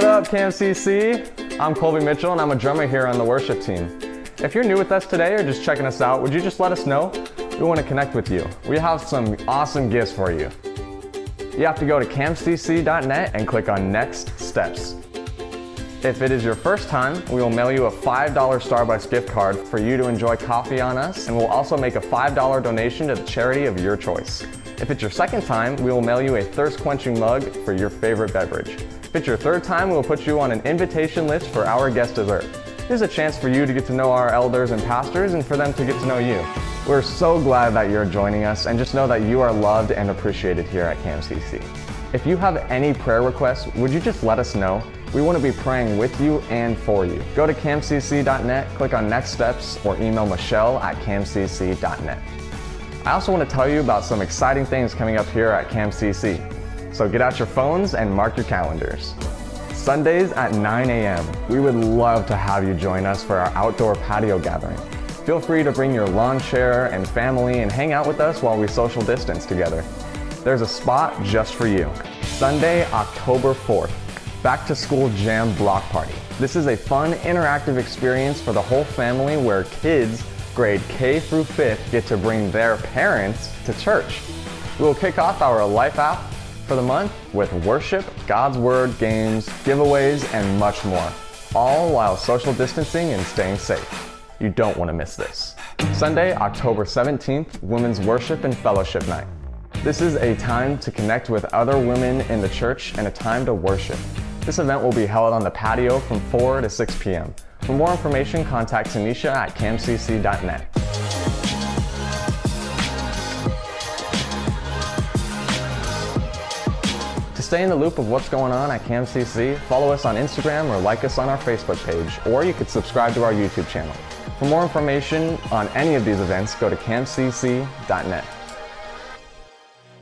What up, CamCC? I'm Colby Mitchell, and I'm a drummer here on the worship team. If you're new with us today or just checking us out, would you just let us know? We want to connect with you. We have some awesome gifts for you. You have to go to camcc.net and click on Next Steps. If it is your first time, we will mail you a $5 Starbucks gift card for you to enjoy coffee on us, and we'll also make a $5 donation to the charity of your choice. If it's your second time, we will mail you a thirst quenching mug for your favorite beverage. If it's your third time, we will put you on an invitation list for our guest dessert. There's a chance for you to get to know our elders and pastors and for them to get to know you. We're so glad that you're joining us and just know that you are loved and appreciated here at CamCC. If you have any prayer requests, would you just let us know? We want to be praying with you and for you. Go to camcc.net, click on Next Steps, or email Michelle at camcc.net. I also want to tell you about some exciting things coming up here at CamCC. So get out your phones and mark your calendars. Sundays at 9 a.m., we would love to have you join us for our outdoor patio gathering. Feel free to bring your lawn chair and family and hang out with us while we social distance together. There's a spot just for you. Sunday, October 4th, Back to School Jam Block Party. This is a fun, interactive experience for the whole family where kids grade K through 5th get to bring their parents to church. We will kick off our Life app for the month with worship, God's Word, games, giveaways, and much more, all while social distancing and staying safe. You don't want to miss this. Sunday, October 17th, Women's Worship and Fellowship Night. This is a time to connect with other women in the church and a time to worship. This event will be held on the patio from 4 to 6 p.m. For more information, contact Tanisha at camcc.net. stay in the loop of what's going on at CamCC, follow us on Instagram or like us on our Facebook page, or you could subscribe to our YouTube channel. For more information on any of these events, go to camcc.net.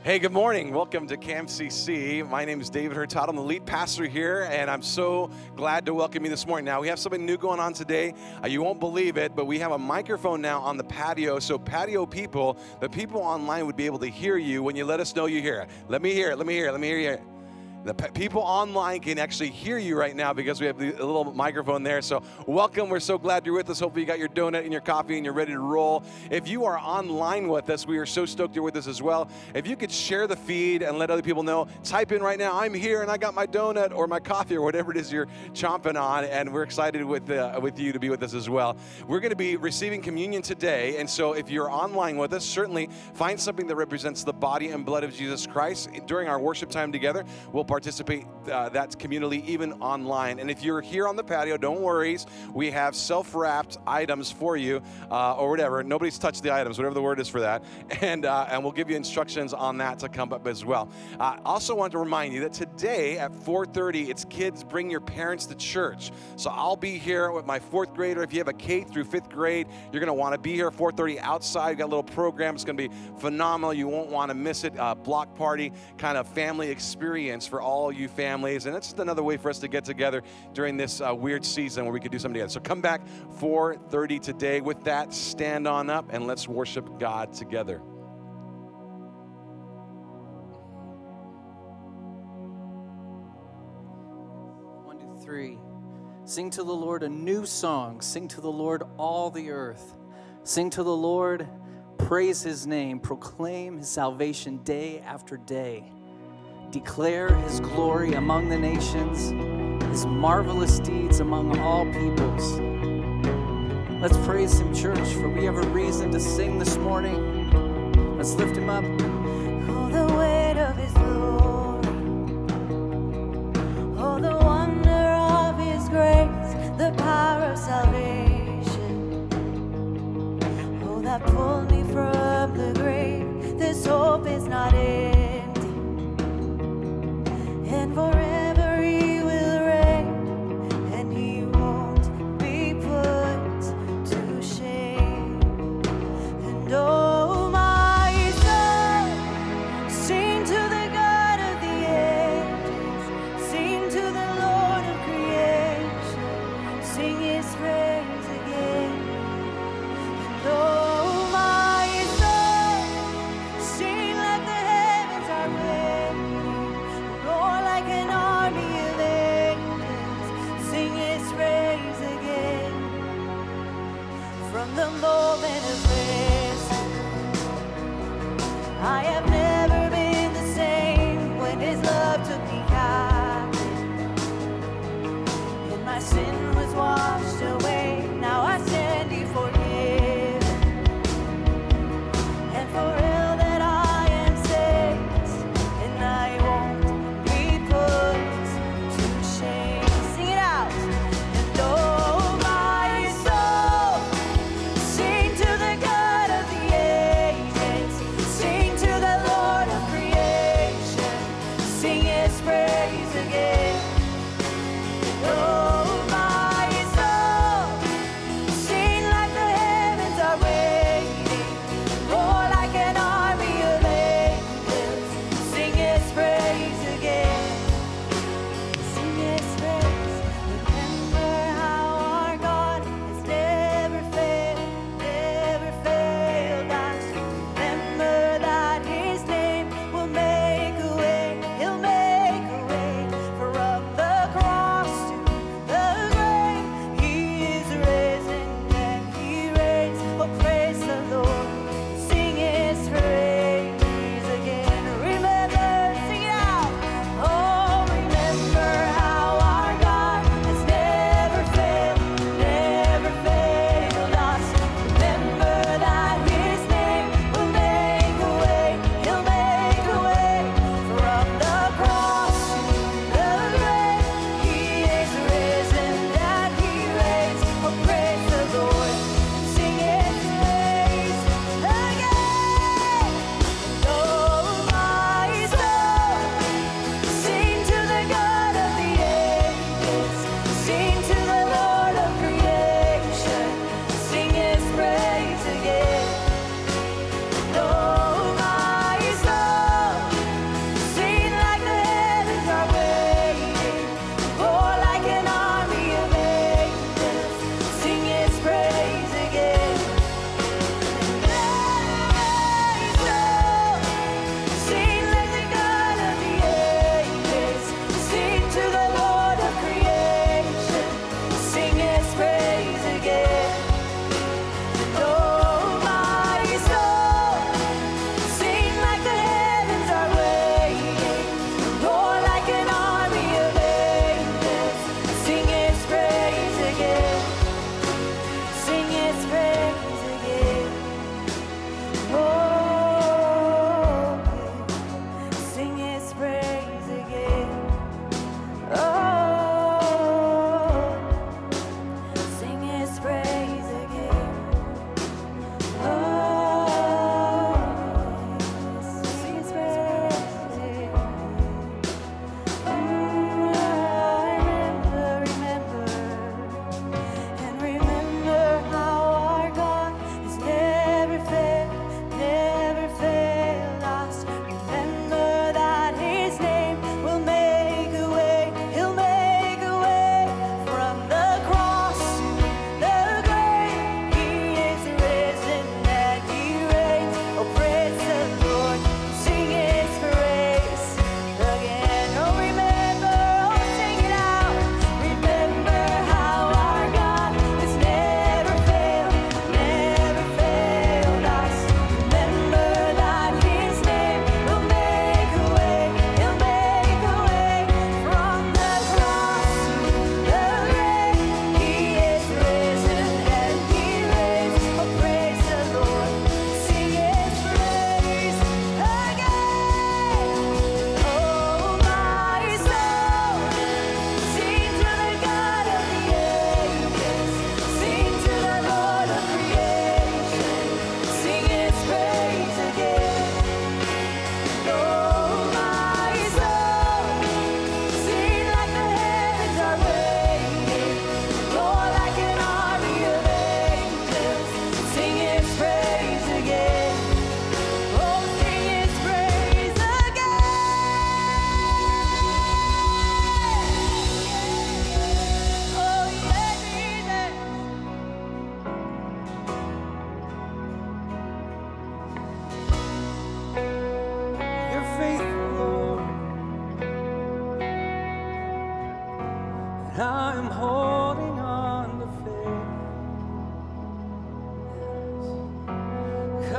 Hey, good morning. Welcome to CamCC. My name is David Hurtado. I'm the lead pastor here, and I'm so glad to welcome you this morning. Now, we have something new going on today. Uh, you won't believe it, but we have a microphone now on the patio. So, patio people, the people online would be able to hear you when you let us know you're here. Let me hear it. Let me hear it. Let me hear you. The people online can actually hear you right now because we have the, a little microphone there. So, welcome. We're so glad you're with us. Hopefully, you got your donut and your coffee and you're ready to roll. If you are online with us, we are so stoked you're with us as well. If you could share the feed and let other people know, type in right now, I'm here and I got my donut or my coffee or whatever it is you're chomping on. And we're excited with, uh, with you to be with us as well. We're going to be receiving communion today. And so, if you're online with us, certainly find something that represents the body and blood of Jesus Christ. During our worship time together, we'll participate uh, that communally even online. And if you're here on the patio, don't worry. We have self-wrapped items for you, uh, or whatever. Nobody's touched the items, whatever the word is for that. And uh, and we'll give you instructions on that to come up as well. I also want to remind you that today at 4:30, it's kids bring your parents to church. So I'll be here with my fourth grader. If you have a K through fifth grade, you're going to want to be here 4:30 outside. We've got a little program. It's going to be phenomenal. You won't want to miss it. Uh, block party kind of family experience for all you families. And it's just another way for us to get together during this uh, weird season where we could do something together. So come back 4:30 today. With that, stand on up and let's worship God together. One, two, three. Sing to the Lord a new song. Sing to the Lord all the earth. Sing to the Lord, praise his name, proclaim his salvation day after day. Declare his glory among the nations, his marvelous deeds among all peoples. Let's praise him, church, for we have a reason to sing this morning. Let's lift him up.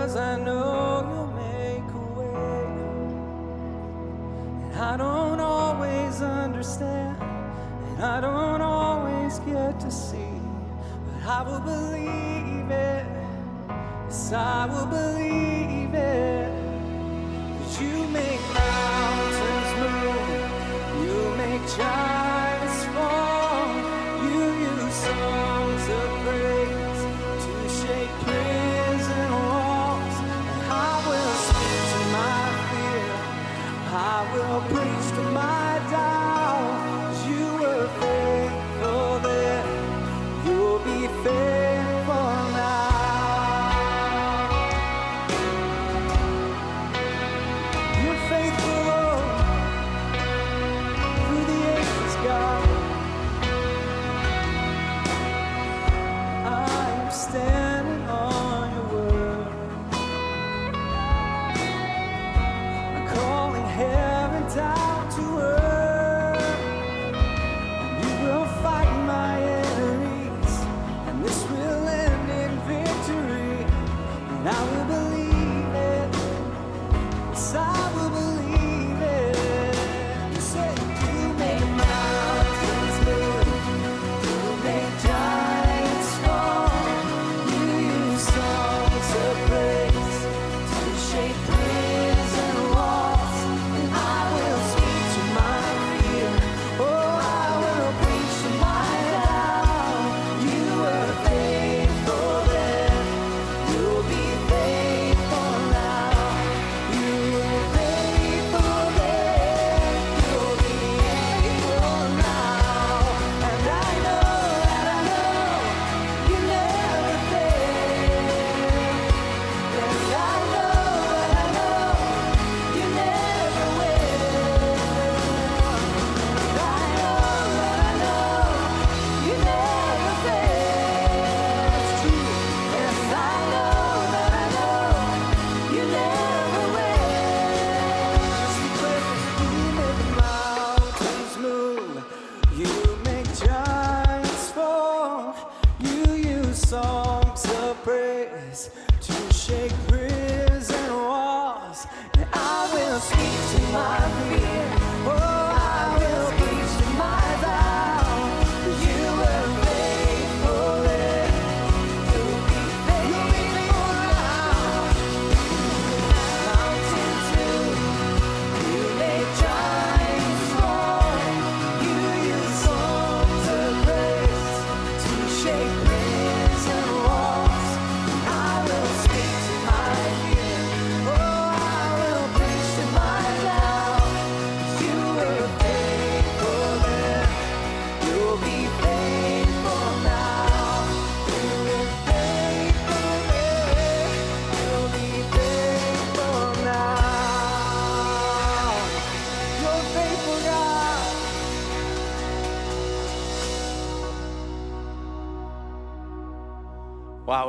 Cause I know you'll make a way. And I don't always understand, and I don't always get to see, but I will believe it. Yes, I will believe. I will preach to my doubt.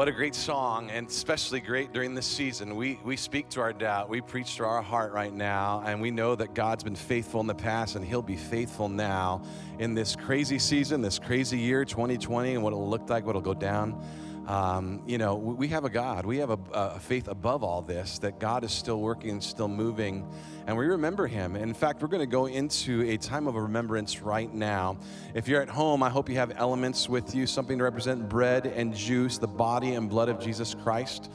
What a great song, and especially great during this season. We, we speak to our doubt, we preach to our heart right now, and we know that God's been faithful in the past, and He'll be faithful now in this crazy season, this crazy year, 2020, and what it'll look like, what it'll go down. Um, you know, we have a God, we have a, a faith above all this, that God is still working, still moving, and we remember Him. In fact, we're going to go into a time of remembrance right now. If you're at home, I hope you have elements with you, something to represent bread and juice, the body and blood of Jesus Christ.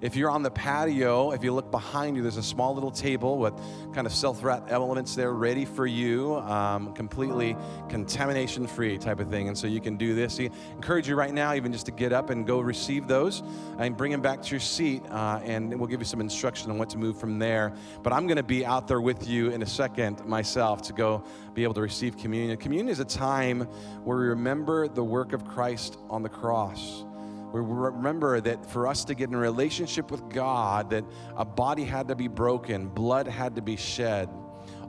If you're on the patio, if you look behind you, there's a small little table with kind of self wrapped elements there ready for you, um, completely contamination free type of thing. And so you can do this. I encourage you right now, even just to get up and go receive those and bring them back to your seat. Uh, and we'll give you some instruction on what to move from there. But I'm going to be out there with you in a second myself to go be able to receive communion. Communion is a time where we remember the work of Christ on the cross. We remember that for us to get in a relationship with God, that a body had to be broken, blood had to be shed.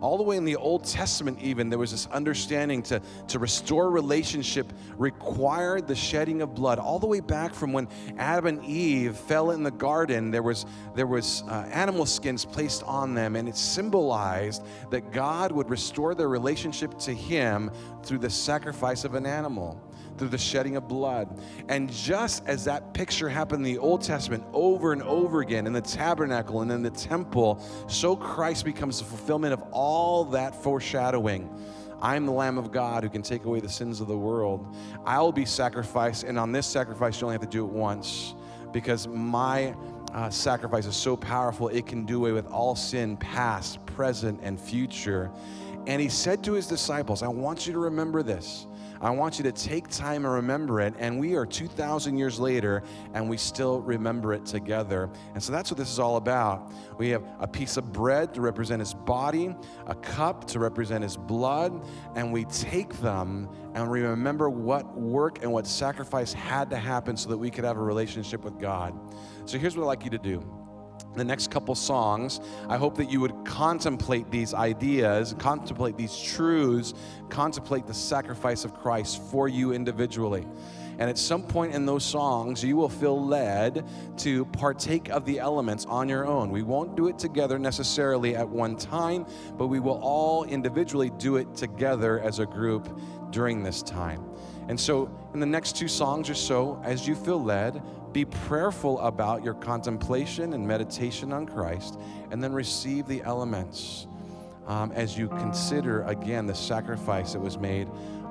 All the way in the Old Testament, even, there was this understanding to, to restore relationship required the shedding of blood. All the way back from when Adam and Eve fell in the garden, there was, there was uh, animal skins placed on them, and it symbolized that God would restore their relationship to Him through the sacrifice of an animal through the shedding of blood. And just as that picture happened in the Old Testament over and over again in the tabernacle and in the temple, so Christ becomes the fulfillment of all that foreshadowing. I'm the Lamb of God who can take away the sins of the world. I'll be sacrificed, and on this sacrifice, you only have to do it once because my uh, sacrifice is so powerful, it can do away with all sin, past, present, and future. And he said to his disciples, I want you to remember this. I want you to take time and remember it. And we are 2,000 years later, and we still remember it together. And so that's what this is all about. We have a piece of bread to represent his body, a cup to represent his blood, and we take them and we remember what work and what sacrifice had to happen so that we could have a relationship with God. So here's what I'd like you to do the next couple songs, I hope that you would contemplate these ideas, contemplate these truths, contemplate the sacrifice of Christ for you individually. And at some point in those songs, you will feel led to partake of the elements on your own. We won't do it together necessarily at one time, but we will all individually do it together as a group during this time. And so, in the next two songs or so, as you feel led, be prayerful about your contemplation and meditation on Christ, and then receive the elements um, as you consider again the sacrifice that was made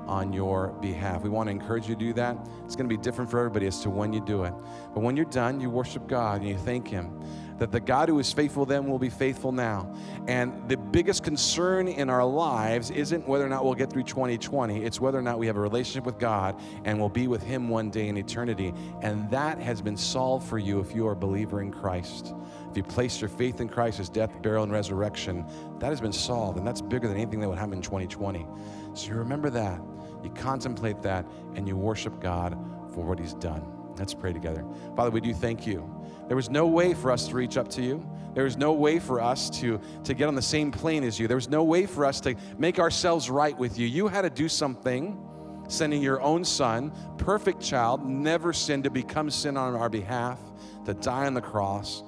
on your behalf. We want to encourage you to do that. It's going to be different for everybody as to when you do it. But when you're done, you worship God and you thank Him that the God who is faithful then will be faithful now. And the biggest concern in our lives isn't whether or not we'll get through 2020, it's whether or not we have a relationship with God and will be with Him one day in eternity. And that has been solved for you if you are a believer in Christ. If you place your faith in Christ, His death, burial, and resurrection, that has been solved. And that's bigger than anything that would happen in 2020. So you remember that, you contemplate that, and you worship God for what He's done. Let's pray together. Father, we do thank you there was no way for us to reach up to you. There was no way for us to, to get on the same plane as you. There was no way for us to make ourselves right with you. You had to do something, sending your own son, perfect child, never sinned, to become sin on our behalf, to die on the cross,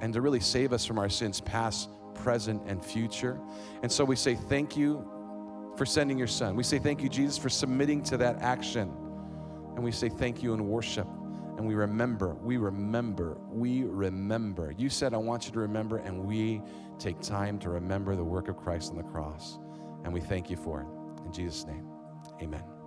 and to really save us from our sins, past, present, and future. And so we say thank you for sending your son. We say thank you, Jesus, for submitting to that action. And we say thank you in worship and we remember, we remember, we remember. You said, I want you to remember, and we take time to remember the work of Christ on the cross. And we thank you for it. In Jesus' name, amen.